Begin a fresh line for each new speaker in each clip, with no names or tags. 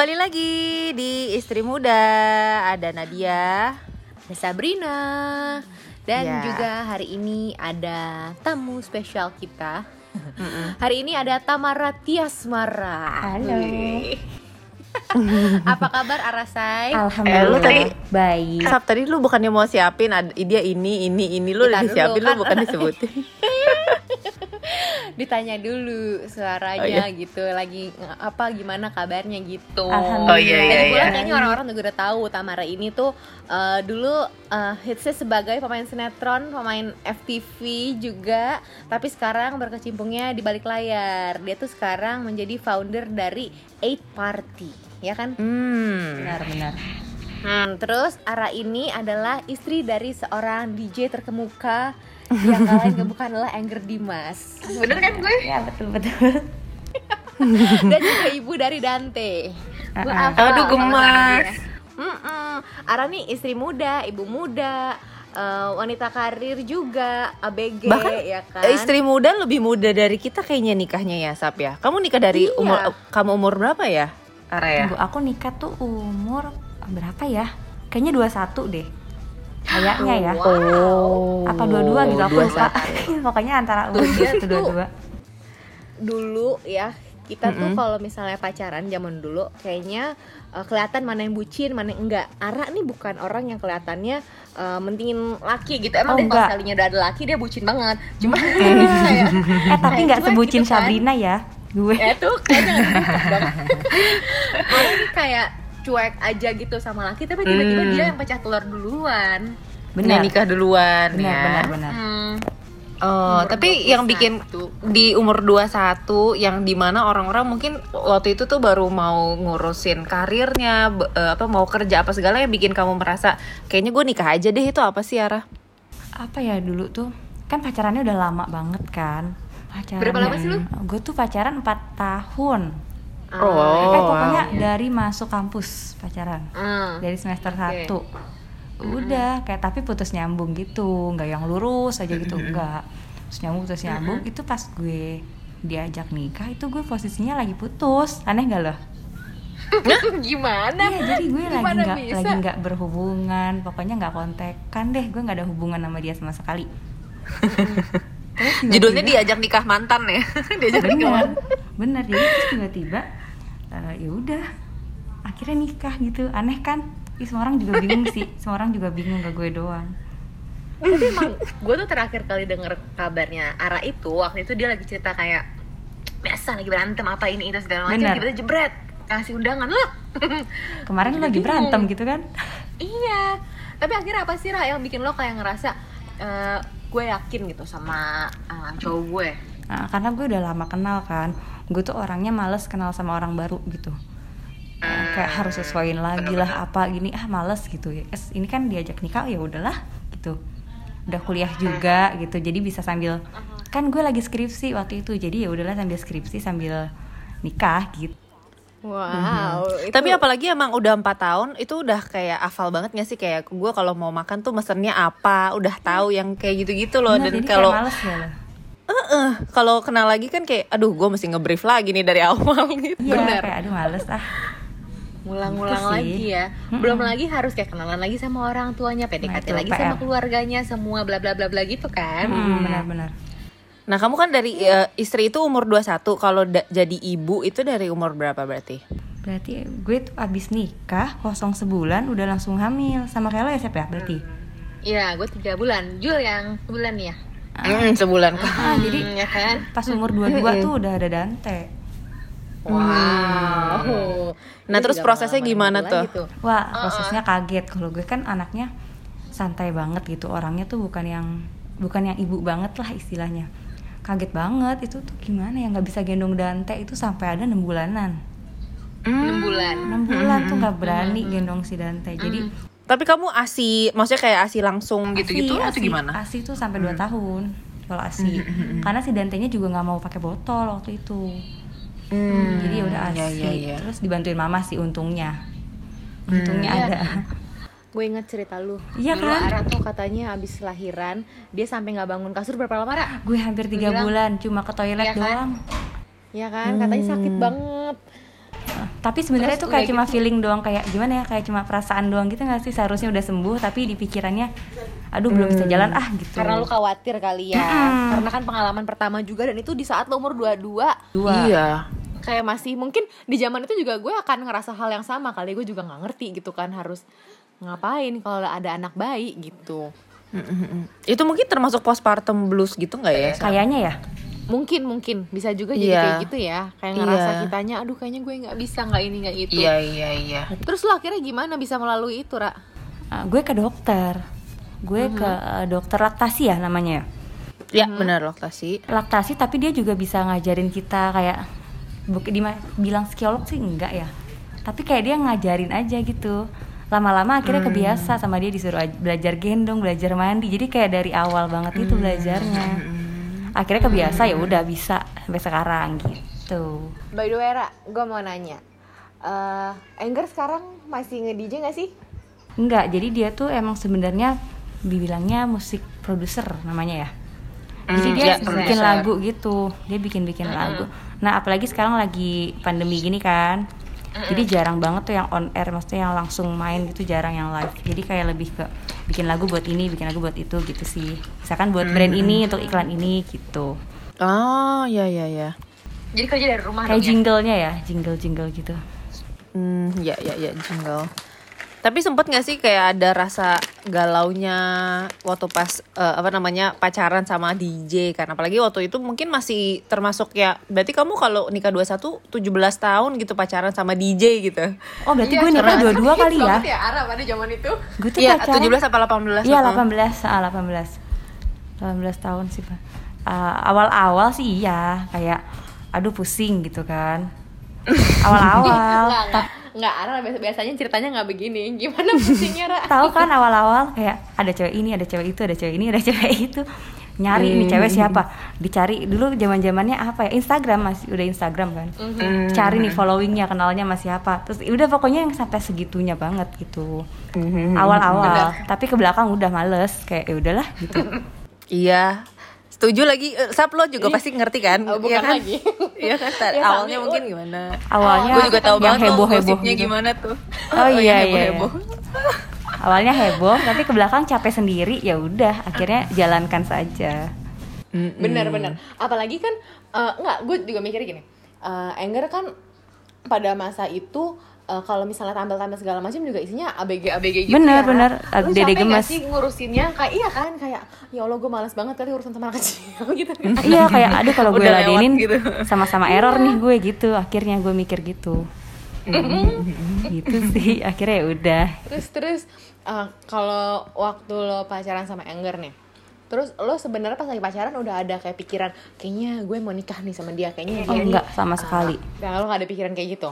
Kembali lagi di Istri Muda Ada Nadia
Ada Sabrina Dan
Ya.
juga hari ini ada tamu spesial kita Hari ini ada Tamara Tiasmara
Halo.
Apa kabar Arasai?
Eh, lu tadi
baik.
Sab, tadi lu bukannya mau siapin ada, Dia ini, ini, ini Lu udah disiapin, lu
kan.
bukan disebutin
Ditanya dulu suaranya
Oh, iya.
gitu Lagi apa gimana kabarnya gitu
Alhamdulillah.
Oh, iya, iya,
Lagi pula
iya.
kayaknya orang-orang juga udah tahu Tamara ini tuh eh, dulu eh, hitsnya sebagai pemain sinetron, pemain FTV juga, tapi sekarang berkecimpungnya di balik layar. Dia tuh sekarang menjadi founder dari Eight Party, ya kan?
Hmm
Benar-benar.
Hmm, terus Ara ini adalah istri dari seorang DJ terkemuka yang kala lain bukan adalah Anger Dimas. Bener kan gue?
Ya betul betul.
Dan juga ibu dari Dante. Gue
ah.
hafal
Aduh, gemas.
Ara nih istri muda, ibu muda, eh, wanita karir juga, ABG
Bahkan
ya kan.
Istri muda lebih muda dari kita kayaknya nikahnya ya Sap ya Kamu nikah dari
Iya.
umur Kamu umur berapa ya? Ara ya?
Tunggu, aku nikah tuh umur berapa ya? Kayaknya 21 deh. Kayaknya ya.
Oh
Apa dua-dua gitu aku lupa.
21.
Pokoknya antara
Tuh,
umur
dia
itu
tuh-
dua-dua.
Dulu ya kita tuh
Mm-mm.
kalau misalnya pacaran zaman dulu kayaknya eh, kelihatan mana yang bucin, mana yang enggak. Ara nih bukan orang yang kelihatannya eh, mentingin laki gitu. Emang
Oh,
dia kalau sekalinya udah ada laki dia bucin banget. Cuma kayak
Eh tapi nggak
cuek
sebucin
gitu kan.
Sabrina ya. Gue.
ya tuh kayaknya kayak cuek aja gitu sama laki tapi tiba-tiba
Hmm.
dia yang pecah telur duluan
Benar. Nikah duluan
Benar,
ya
benar, benar.
hmm.
Oh,
Umur
tapi yang bikin
21.
di umur 21 yang di mana orang-orang mungkin waktu itu tuh baru mau ngurusin karirnya, eh, apa mau kerja apa segala yang bikin kamu merasa kayaknya gue nikah aja deh itu apa sih Ara?
Apa ya dulu tuh? Kan pacarannya udah lama banget kan. Pacaran.
Berapa lama sih lu?
Gue tuh pacaran 4 tahun.
Oh,
eh pokoknya
wow.
dari masuk kampus pacaran.
Hmm.
dari semester
Oke.
1 udah kayak tapi putus nyambung gitu nggak yang lurus aja gitu enggak terus nyambung putus nyambung itu pas gue diajak nikah itu gue posisinya lagi putus aneh gak loh
gimana
iya jadi gue lagi
Gimana
nggak
bisa?
lagi nggak berhubungan pokoknya nggak kontekan deh gue nggak ada hubungan sama dia sama sekali Terus
Judulnya diajak nikah mantan ya. diajak nikah
bener
mantan.
bener jadi tiba-tiba eh, ya udah akhirnya nikah gitu. Aneh kan? Ih, semua orang juga bingung sih. Semua orang juga bingung gak gue doang.
Tapi emang gue tuh terakhir kali denger kabarnya Ara itu waktu itu dia lagi cerita kayak biasa lagi berantem apa ini itu segala macam. Tiba-tiba jebret kasih undangan loh.
Kemarin lagi
bingung.
berantem gitu kan?
Iya. Tapi akhirnya apa sih Ra yang bikin lo kayak ngerasa eh, gue yakin gitu sama eh, cowok gue?
Nah, karena gue udah lama kenal kan gue tuh orangnya males kenal sama orang baru gitu. Eh, kayak harus sesuaiin lagi lah apa gini ah males gitu. Ya Es, ini kan diajak nikah ya udahlah gitu. Udah kuliah juga gitu. Jadi bisa sambil kan gue lagi skripsi waktu itu. Jadi ya udahlah sambil skripsi sambil nikah gitu.
Wow itu
Tapi apalagi emang udah empat tahun itu udah kayak afal banget gak sih? Kayak gue kalau mau makan tuh mesennya apa? Udah tahu yang kayak gitu-gitu loh.
Bener,
dan kalau
males ya loh
Eh, kalau kenal lagi kan kayak aduh gue mesti ngebrief lagi nih dari awal gitu.
iya
Bener.
kayak aduh males ah
ngulang-ngulang
Gitu
lagi ya belum lagi harus kayak kenalan lagi sama orang tuanya PDKT
itu
lagi sama
PR.
keluarganya semua bla bla bla bla gitu kan
Hmm, benar-benar
Nah, kamu kan dari eh, istri itu umur 21, kalau jadi ibu itu dari umur berapa berarti?
berarti gue tuh abis nikah kosong sebulan udah langsung hamil sama kayak lo ya siapa ya berarti
Iya, gue tiga bulan. Jul yang sebulan nih ya.
Hmm, sebulan kan.
ah jadi
Hmm, ya kan?
pas umur 22 tuh udah ada Dante
Wow.
Nah,
Dia
terus prosesnya gimana tuh?
Wah, prosesnya kaget. Kalau gue kan anaknya santai banget gitu. Orangnya tuh bukan yang bukan yang ibu banget lah istilahnya. Kaget banget itu tuh gimana ya nggak bisa gendong Dante itu sampai ada enam bulanan.
Enam bulan.
Enam bulan tuh nggak berani gendong si Dante. Jadi
Tapi kamu asi, maksudnya kayak asi langsung gitu-gitu
ASI,
atau gimana?
ASI tuh sampai 2 tahun kalau ASI. Karena si Dantenya juga nggak mau pakai botol waktu itu.
Hmm,
Jadi ya udah ASI.
iya, iya, iya.
Terus dibantuin mama sih untungnya. Untungnya
Iya.
ada.
Gue inget cerita lu.
Iya kan?
Ara tuh katanya abis lahiran dia sampai nggak bangun kasur berapa lama Ra?
Gue hampir tiga bulan cuma ke toilet
Iya kan?
doang.
Ya kan? Katanya sakit banget.
Tapi sebenarnya tuh kayak cuma
gitu-
feeling doang kayak gimana ya kayak cuma perasaan doang gitu nggak sih? Seharusnya udah sembuh tapi di pikirannya aduh belum bisa jalan. Ah gitu.
Karena lu khawatir kali ya. Karena kan pengalaman pertama juga dan itu di saat lu umur 22
dua.
Iya.
kayak masih mungkin di zaman itu juga gue akan ngerasa hal yang sama kali. Gue juga nggak ngerti gitu kan harus ngapain kalau ada anak bayi gitu.
Mm-mm. Itu mungkin termasuk postpartum blues gitu nggak ya?
kayaknya ya
mungkin mungkin. Bisa juga jadi
Iya.
kayak gitu ya. Kayak ngerasa
Iya.
kitanya aduh kayaknya gue nggak bisa nggak ini nggak itu.
Iya iya iya.
terus lu akhirnya gimana bisa melalui itu ra?
Ah, gue ke dokter. Gue ke eh, dokter laktasi ya namanya ya?
Ya benar laktasi.
laktasi tapi dia juga bisa ngajarin kita kayak buk, dima- bilang psikolog sih enggak ya. Tapi kayak dia ngajarin aja gitu. Lama-lama akhirnya kebiasa sama dia disuruh aj- belajar gendong belajar mandi. Jadi kayak dari awal banget itu belajarnya akhirnya kebiasa ya udah bisa sampai sekarang gitu.
By the way ra gue mau nanya. Eh Engger sekarang masih nge DJ nggak sih?
Enggak jadi dia tuh emang sebenarnya dibilangnya musik produser namanya ya. Jadi
Hmm,
dia
ya,
bikin lagu gitu dia bikin bikin lagu. nah apalagi sekarang lagi pandemi gini kan jadi jarang banget tuh yang on air maksudnya yang langsung main gitu jarang yang live. Jadi kayak lebih ke bikin lagu buat ini bikin lagu buat itu gitu sih. Misalkan buat brand ini untuk iklan ini gitu.
Oh ya ya ya.
jadi kerja dari rumah
kayak jinglenya ya jingle jingle gitu.
Hmm ya ya ya jingle. Tapi sempet nggak sih kayak ada rasa galaunya waktu pas eh, apa namanya pacaran sama DJ karena apalagi waktu itu mungkin masih termasuk ya berarti kamu kalau nikah 21 17 tahun gitu pacaran sama DJ gitu.
oh berarti gue nikah dua-dua kali ya?
Ya Ara pada zaman itu.
Gue tuh
Iya,
pacaran
17 apa 18?
Iya
Heeh.
18, ah 18 18 tahun sih Pak. Ah, Awal-awal sih iya Kayak aduh pusing gitu kan. Awal-awal
Enggak, enggak. Enggak, Ara biasa- biasanya ceritanya nggak begini. Gimana pusingnya, Ra?
Tahu kan awal-awal kayak ada cewek ini, ada cewek itu, ada cewek ini, ada cewek itu Nyari ini cewek siapa Dicari dulu zaman zamannya apa ya Instagram masih udah Instagram kan
Hmm.
Cari nih followingnya, kenalnya masih apa Terus udah pokoknya yang sampai segitunya banget gitu
Hmm.
Awal-awal Tapi ke belakang udah males Kayak ya udahlah gitu
Iya. Setuju lagi Eh, Sap lo juga pasti ngerti kan?
Oh, bukan
Iya kan?
lagi.
Iya kan?
Ya,
awalnya
Sami,
mungkin
Ut.
gimana?
Awalnya
gue juga tahu
yang
banget tuh
heboh-heboh
gosipnya
gitu.
gimana tuh.
Oh iya, iya,
heboh-heboh.
awalnya heboh tapi ke belakang capek sendiri ya udah akhirnya jalankan saja
bener. Apalagi kan, eh, enggak, gue juga mikirnya gini. eh Engger kan pada masa itu eh, kalau misalnya tampil-tampil segala macam juga isinya ABG ABG gitu
Bener,
ya.
bener.
Lu
Dede gemes.
sih ngurusinnya kayak iya kan kayak ya Allah gue males banget kali urusan sama anak kecil gitu kan.
iya kayak aduh kalau gue ladenin
gitu.
sama-sama error nih gue gitu akhirnya gue mikir gitu gitu sih akhirnya ya udah
terus terus eh, kalau waktu lo pacaran sama Engger nih terus lo sebenarnya pas lagi pacaran udah ada kayak pikiran kayaknya gue mau nikah nih sama dia kayaknya
oh
dia nih
enggak sama sekali
Nah, lo gak ada pikiran kayak gitu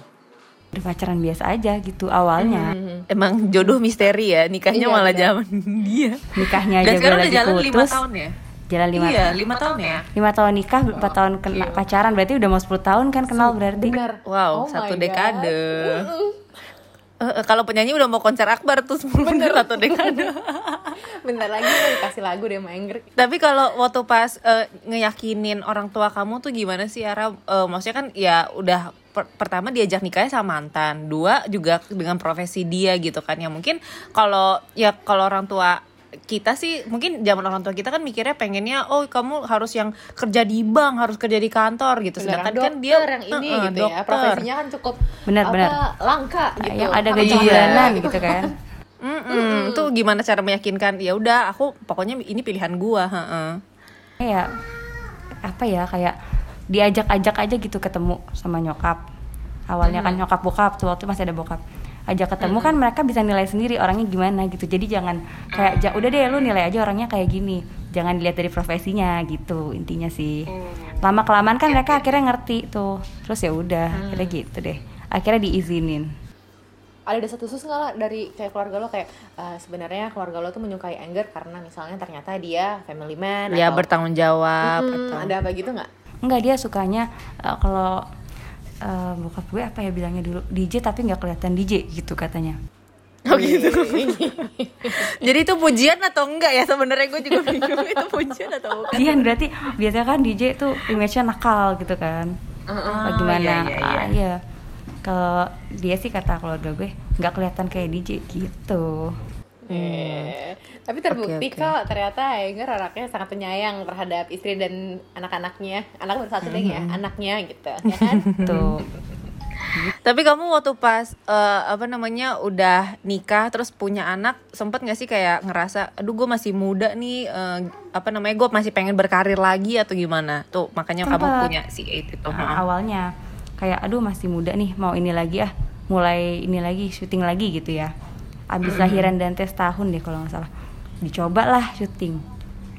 udah pacaran biasa aja gitu awalnya
Emang jodoh misteri ya, nikahnya
Iya,
malah
bener.
zaman dia.
nikahnya
Dan
aja gue
sekarang udah jalan lima tahun ya?
jalan lima
Iya, lima tahun ya.
lima tahun nikah empat tahun kena pacaran berarti udah mau 10 tahun kan kenal berarti
bener
Wow,
Oh
satu dekade. Eh, eh, kalau penyanyi udah mau konser akbar tuh 10 menit satu dekade.
bentar lagi lo dikasih lagu deh sama Engger
Tapi kalau waktu pas eh, ngeyakinin orang tua kamu tuh gimana sih Ara? Eh, maksudnya kan ya udah per- pertama diajak nikahnya sama mantan, dua juga dengan profesi dia gitu kan ya mungkin kalau ya kalau orang tua kita sih mungkin zaman orang tua kita kan mikirnya pengennya oh kamu harus yang kerja di bank harus kerja di kantor gitu sedangkan kan dia
dokter yang ini
Heeh,
gitu ya
dokter.
profesinya kan cukup
bener.
langka gitu
yang ada gaji bulanan gitu kan
Mm-mm. Tuh gimana cara meyakinkan ya udah aku pokoknya ini pilihan gua heeh.
kayak apa ya kayak diajak-ajak aja gitu ketemu sama nyokap. Awalnya kan nyokap bokap tuh waktu masih ada bokap. Ajak ketemu kan mereka bisa nilai sendiri orangnya gimana gitu. Jadi jangan kayak ja- udah deh lu nilai aja orangnya kayak gini. Jangan dilihat dari profesinya gitu intinya sih. Lama kelamaan kan mereka akhirnya ngerti tuh. Terus ya udah akhirnya gitu deh. Akhirnya diizinin.
Ada satu sus nggak lah dari kayak keluarga lo kayak eh, sebenarnya keluarga lo tuh menyukai Engger karena misalnya ternyata dia family man
Ya
atau
bertanggung jawab
Hmm,
atau
ada apa gitu nggak
Enggak dia sukanya eh, kalau eh, bokap gue apa ya bilangnya dulu DJ tapi nggak kelihatan DJ gitu katanya.
Oh gitu. Jadi itu pujian atau enggak ya sebenarnya gue juga bingung itu pujian atau bukan.
Iya berarti biasanya kan DJ tuh image-nya nakal gitu kan. Apa gimana?
iya, iya, iya.
Ah, iya. kalau dia sih kata keluarga gue nggak kelihatan kayak DJ gitu
Eh, tapi terbukti
Oke, oke.
kok ternyata Enger anaknya sangat penyayang terhadap istri dan anak-anaknya. Anak baru satu lagi ya anaknya gitu ya kan?
Tuh
Tapi kamu waktu pas eh, apa namanya udah nikah terus punya anak sempet gak sih kayak ngerasa aduh gue masih muda nih eh, apa namanya gue masih pengen berkarir lagi atau gimana? Tuh makanya kamu punya si Eight itu
Nah,
ha.
awalnya kayak aduh masih muda nih mau ini lagi ah mulai ini lagi syuting lagi gitu ya abis lahiran dan tes tahun deh kalau nggak salah. Dicoba lah syuting.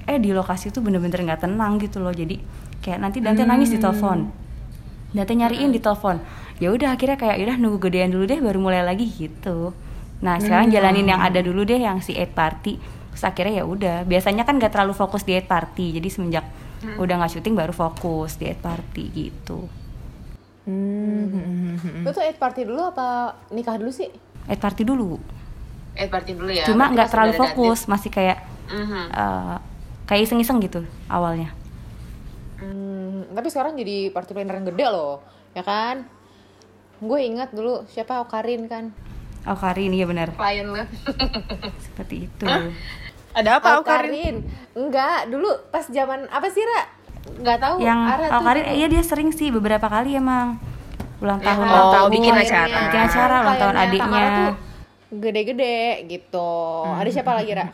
Eh di lokasi tuh bener-bener nggak tenang gitu loh. Jadi kayak nanti Dante nangis di telepon. Dante nyariin di telepon. Ya udah akhirnya kayak udah nunggu gedean dulu deh baru mulai lagi gitu. Nah sekarang jalanin yang ada dulu deh yang si eight party. Terus akhirnya ya udah biasanya kan nggak terlalu fokus di eight party. Jadi semenjak udah nggak syuting baru fokus di eight party gitu.
Hmm.
lu tuh eight party dulu apa nikah dulu sih?
Eight party dulu
eight party dulu ya
cuma nggak terlalu fokus masih kayak
Mhm.
eh, kayak iseng-iseng gitu awalnya
Hmm, tapi sekarang jadi party planner yang gede loh ya kan gue ingat dulu siapa Okarin kan
oh Karin iya benar
klien lo
seperti itu
Ada apa
Oh,
Karin?
Karin. Enggak, dulu pas zaman apa sih, Ra? Enggak tahu.
yang
Ara
oh
tuh
iya dia sering sih beberapa kali emang ulang
Ya
tahun
kan?
ulang
Oh,
tahun
bikin acara.
bikin acara ulang tahun adiknya
tuh gede-gede gitu. Ada siapa lagi, Ra?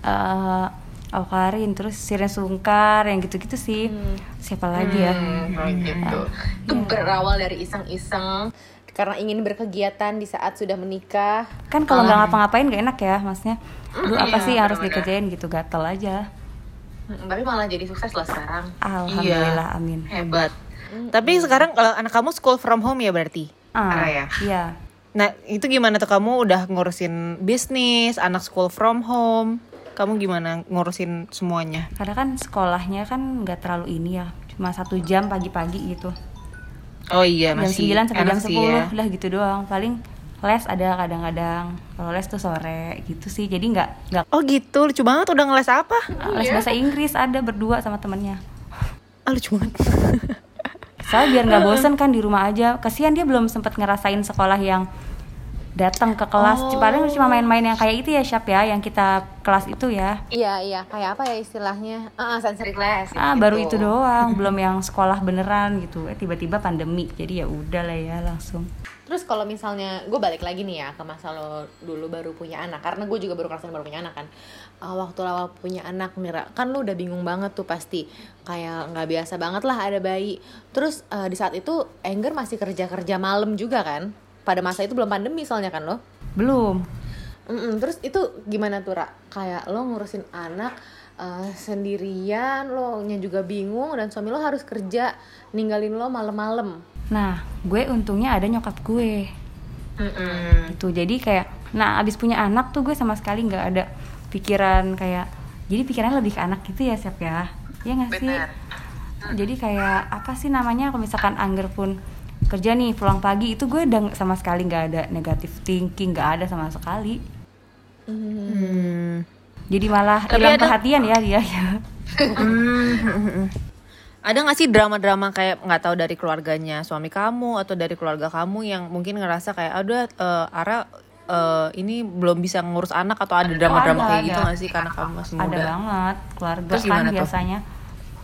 eh oh Karin terus Siren Sungkar yang gitu-gitu sih siapa lagi ya
Oh, gitu. Itu berawal dari iseng-iseng karena ingin berkegiatan di saat sudah menikah.
kan kalau nggak ngapa-ngapain gak enak ya maksudnya Duh apa
iya,
sih yang harus dikerjain gitu gatel aja
Hmm, Tapi malah jadi sukses lah sekarang.
alhamdulillah amin
Hebat.
Tapi sekarang kalau anak kamu school from home ya berarti?
ah
ya?
iya
Nah itu gimana tuh? Kamu udah ngurusin bisnis, anak school from home. Kamu gimana ngurusin semuanya?
karena kan sekolahnya kan nggak terlalu ini ya cuma satu jam pagi-pagi gitu.
Oh iya
jam
masih
9 sampai jam
enak sih
10
ya.
udah gitu doang. Paling les ada kadang-kadang. Kalau les tuh sore gitu sih. Jadi nggak nggak
Oh gitu, lucu banget. Udah ngeles apa?
les bahasa Inggris ada berdua sama temennya.
Ah lucu banget
soalnya biar nggak bosen kan di rumah aja kasihan dia belum sempet ngerasain sekolah yang datang ke kelas paling cuma main-main yang kayak itu ya Syap ya yang kita kelas itu ya
Iya, iya. Kayak apa ya istilahnya? Ah, sensory class.
ah
gitu.
baru itu doang belum yang sekolah beneran gitu eh tiba-tiba pandemi jadi ya udah lah ya langsung
Terus kalau misalnya gue balik lagi nih ya ke masa lo dulu baru punya anak karena gue juga baru ngerasain baru punya anak kan. Ah, waktu awal punya anak Mira kan lo udah bingung banget tuh pasti kayak nggak biasa banget lah ada bayi. Terus eh, di saat itu Engger masih kerja kerja malam juga kan? Pada masa itu belum pandemi soalnya kan lo.
belum
Mm-mm, terus itu gimana tuh Ra? Kayak lo ngurusin anak eh, sendirian, lo nya juga bingung dan suami lo harus kerja ninggalin lo malam-malam.
Nah gue untungnya ada nyokap gue
Mm-mm.
gitu jadi kayak nah abis punya anak tuh gue sama sekali nggak ada pikiran kayak jadi pikirannya lebih ke anak gitu ya siap ya ya nggak sih jadi kayak apa sih namanya kalau misalkan Angger pun kerja nih pulang pagi itu gue udah sama sekali nggak ada negatif thinking nggak ada sama sekali
Hmm.
jadi malah hilang perhatian ya dia ya
Hmm. Ada gak sih drama-drama kayak nggak tahu dari keluarganya suami kamu atau dari keluarga kamu yang mungkin ngerasa kayak ada Ara eh, ini belum bisa ngurus anak atau ada drama-drama
ada,
kayak gitu
ada.
gak sih karena kamu masih
ada
muda?
banget keluarga
Terus
kan
gimana tuh?
biasanya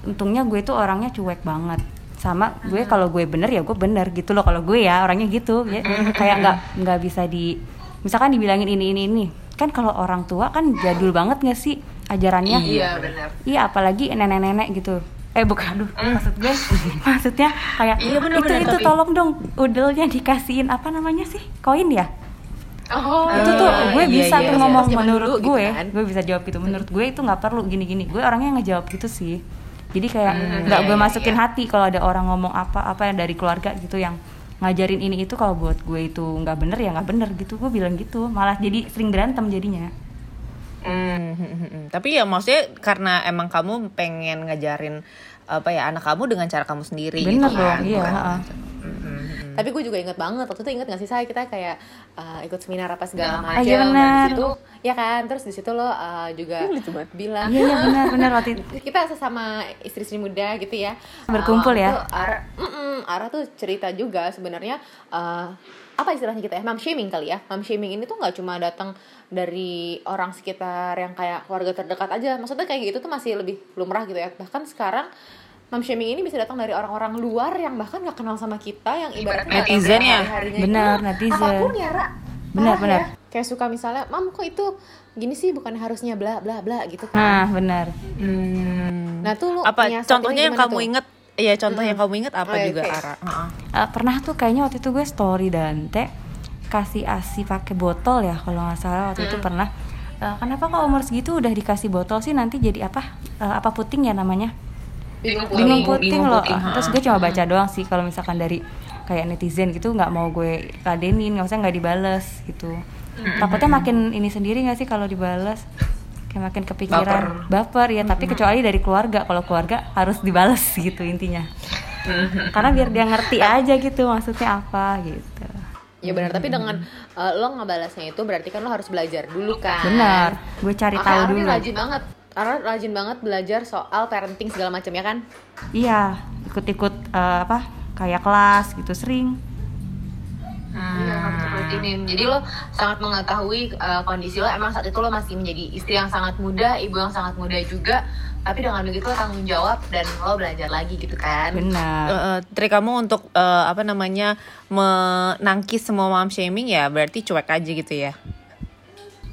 untungnya gue tuh orangnya cuek banget sama gue kalau gue bener ya gue bener gitu loh kalau gue ya orangnya gitu ya kayak nggak nggak bisa di misalkan dibilangin ini ini ini kan kalau orang tua kan jadul banget nggak sih ajarannya
Iya benar.
iya apalagi nenek-nenek gitu eh bukan. Aduh maksud gue maksudnya kayak
Iya, bener,
itu
bener,
itu
tapi-
tolong dong udelnya dikasihin apa namanya sih koin ya?
Oh,
itu tuh
iya,
gue
iya,
bisa
iya,
tuh
iya.
ngomong
Zaman
menurut
dulu gitu
gue
kan.
gue bisa jawab gitu. Menurut gue itu nggak perlu gini gini gue orangnya ngejawab gitu sih. Jadi kayak
Hmm,
nggak
iya,
gue
iya,
masukin hati kalau ada orang ngomong apa apa yang dari keluarga gitu yang ngajarin ini itu. Kalau buat gue itu nggak bener ya nggak bener gitu. Gue bilang gitu. Malah jadi sering berantem jadinya.
Hmm, hmm, hmm, hmm. Tapi ya maksudnya karena emang kamu pengen ngajarin apa ya anak kamu dengan cara kamu sendiri
bener
gitu
dong
kan?
iya
Bukan-
heeh.
Tapi gue juga inget banget waktu itu inget gak sih saya kita kayak uh, ikut seminar apa segala macam.
Ah, iya benar.
di situ ya kan terus di situ lo uh, juga bilang
iya iya benar benar waktu itu
kita sesama istri-istri muda gitu ya
Berkumpul
Uh,
ya?
Ara, Ara tuh cerita juga sebenarnya uh, apa istilahnya kita ya mom shaming kali ya mom shaming ini tuh nggak cuma datang dari orang sekitar yang kayak keluarga terdekat aja maksudnya kayak gitu tuh masih lebih lumrah gitu ya bahkan sekarang mom shaming ini bisa datang dari orang-orang luar yang bahkan nggak kenal sama kita yang ibaratnya
Netizen ya?
Benar,
itu,
netizen.
apa pun ya Ra
Benar, benar.
ya. kayak suka misalnya mam kok itu gini sih bukan harusnya bla bla bla gitu kan
nah benar
nah tuh lu
apa contohnya yang kamu
tuh?
inget Iya contoh yang kamu inget apa
Oh,
juga. Ara Heeh.
Eh, pernah tuh kayaknya waktu itu gue story Dante kasih asi pakai botol ya kalau nggak salah waktu itu pernah Eh, kenapa kok umur segitu udah dikasih botol sih nanti jadi apa Eh, apa puting ya namanya
bingung
bingung puting
bingung
loh.
puting,
Ah, terus gue cuma baca doang sih kalau misalkan dari kayak netizen gitu nggak mau gue ladenin nggak usah nggak dibales gitu. Takutnya makin ini sendiri nggak sih kalau dibales? Kayak makin kepikiran. Baper, ya tapi kecuali dari keluarga. Kalau keluarga harus dibales gitu intinya. Karena biar dia ngerti aja gitu maksudnya apa gitu.
Ya benar, tapi dengan uh, lo ngebalasnya itu berarti kan lo harus belajar dulu kan.
benar. Gue cari tahu dulu.
rajin banget. Karena rajin banget belajar soal parenting segala macam ya kan.
iya ikut-ikut eh, apa kayak kelas gitu sering
Iya, harus rutinin. Jadi lo sangat mengetahui uh, kondisi lo emang saat itu lo masih menjadi istri yang sangat muda, ibu yang sangat muda juga. Tapi dengan begitu lo tanggung jawab dan lo belajar lagi gitu kan.
benar
Eh, eh, trik kamu untuk eh, apa namanya menangkis semua mom shaming ya berarti cuek aja gitu ya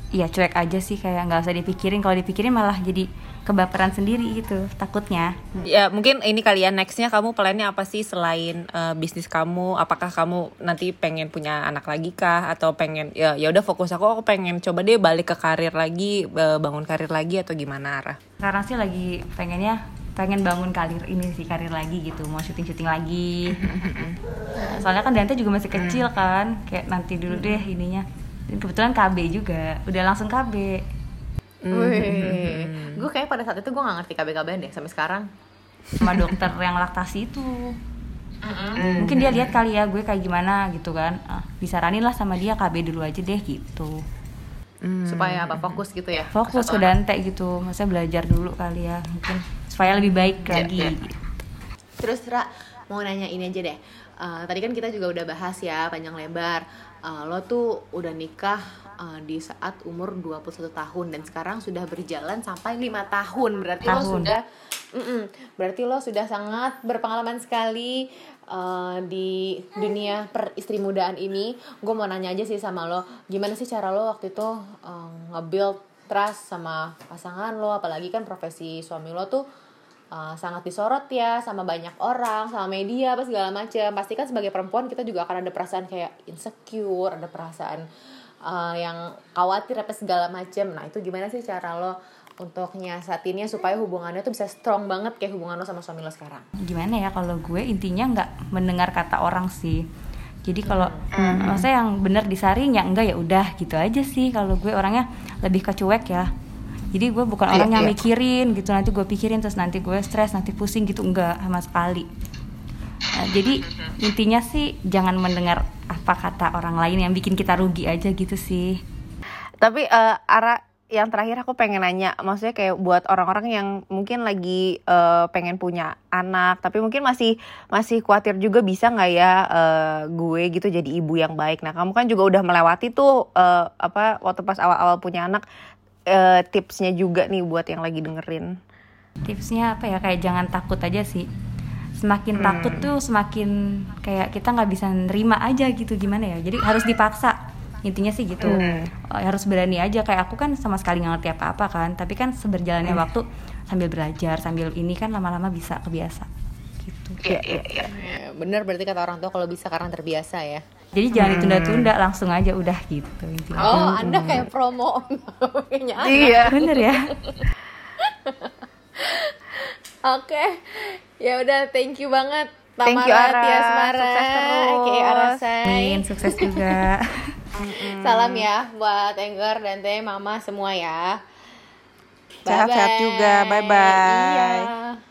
Iya cuek aja sih kayak nggak usah dipikirin. Kalau dipikirin malah jadi kebaperan sendiri gitu takutnya.
Ya mungkin ini kalian nextnya kamu plannya apa sih selain eh, bisnis kamu? Apakah kamu nanti pengen punya anak lagi kah? Atau pengen ya ya udah fokus aku aku pengen coba deh balik ke karir lagi bangun karir lagi atau gimana arah
sekarang sih lagi pengennya pengen bangun karir ini sih karir lagi gitu. Mau syuting syuting lagi. Soalnya kan Dante juga masih kecil kan. Kayak nanti dulu deh ininya dan kebetulan KB juga udah langsung KB
Wih, gue kayak pada saat itu gue gak ngerti KB-KB deh sampai sekarang.
sama dokter yang laktasi itu mungkin dia lihat kali ya gue kayak gimana gitu kan ah, disaranin lah sama dia KB dulu aja deh gitu
Supaya apa fokus gitu ya.
fokus ke. Dante gitu maksudnya belajar dulu kali ya mungkin supaya lebih baik lagi
iya.
gitu.
Terus Ra, mau nanya ini aja deh. Eh, tadi kan kita juga udah bahas ya panjang lebar. Eh, lo tuh udah nikah eh, di saat umur 21 tahun dan sekarang sudah berjalan sampai lima tahun. Berarti lo
Tahun.
sudah Mm-mm. berarti lo sudah sangat berpengalaman sekali eh, di dunia peristri mudaan ini. Gue mau nanya aja sih sama lo, gimana sih cara lo waktu itu eh, nge-build trust sama pasangan lo, apalagi kan profesi suami lo tuh uh, sangat disorot ya sama banyak orang, sama media apa segala macam. Pasti kan sebagai perempuan kita juga akan ada perasaan kayak insecure, ada perasaan uh, yang khawatir apa segala macam. Nah itu gimana sih cara lo untuk nyiasatinnya supaya hubungannya tuh bisa strong banget kayak hubungan lo sama suami lo sekarang?
gimana ya kalau gue intinya nggak mendengar kata orang sih jadi kalau maksudnya yang bener disaring ya enggak ya udah gitu aja sih kalau gue orangnya lebih ke cuek ya jadi gue bukan orang yang mikirin gitu. Nanti gue pikirin terus nanti gue stres nanti pusing gitu. Enggak sama sekali. Nah, jadi intinya sih jangan mendengar apa kata orang lain yang bikin kita rugi aja gitu sih.
Tapi eh, Ara yang terakhir aku pengen nanya, maksudnya kayak buat orang-orang yang mungkin lagi eh, pengen punya anak, tapi mungkin masih masih khawatir juga bisa nggak ya eh, gue gitu jadi ibu yang baik. Nah kamu kan juga udah melewati tuh eh, apa waktu pas awal-awal punya anak eh, tipsnya juga nih buat yang lagi dengerin.
tipsnya apa ya? Kayak jangan takut aja sih. Semakin takut tuh semakin kayak kita nggak bisa nerima aja gitu. Gimana ya? Jadi harus dipaksa. Intinya sih gitu. Eh, harus berani aja. Kayak aku kan sama sekali nggak ngerti apa-apa kan. Tapi kan seberjalannya waktu sambil belajar sambil ini kan lama-lama bisa kebiasa. Gitu.
Iya, iya, iya.
Ya, bener berarti kata orang tua kalau bisa karena terbiasa ya.
Jadi jangan ditunda-tunda langsung aja udah gitu intinya
Oh, anda kayak promo anak.
Iya.
bener ya
Oke, ya udah thank you banget.
Thank you,
Tamara
Ara.
Tiasmara,
Sukses terus.
aka Arasai.
Amin, sukses juga
Salam ya buat Enggar dan Teh Mama semua ya.
Sehat-sehat juga. Bye-bye.
Iya.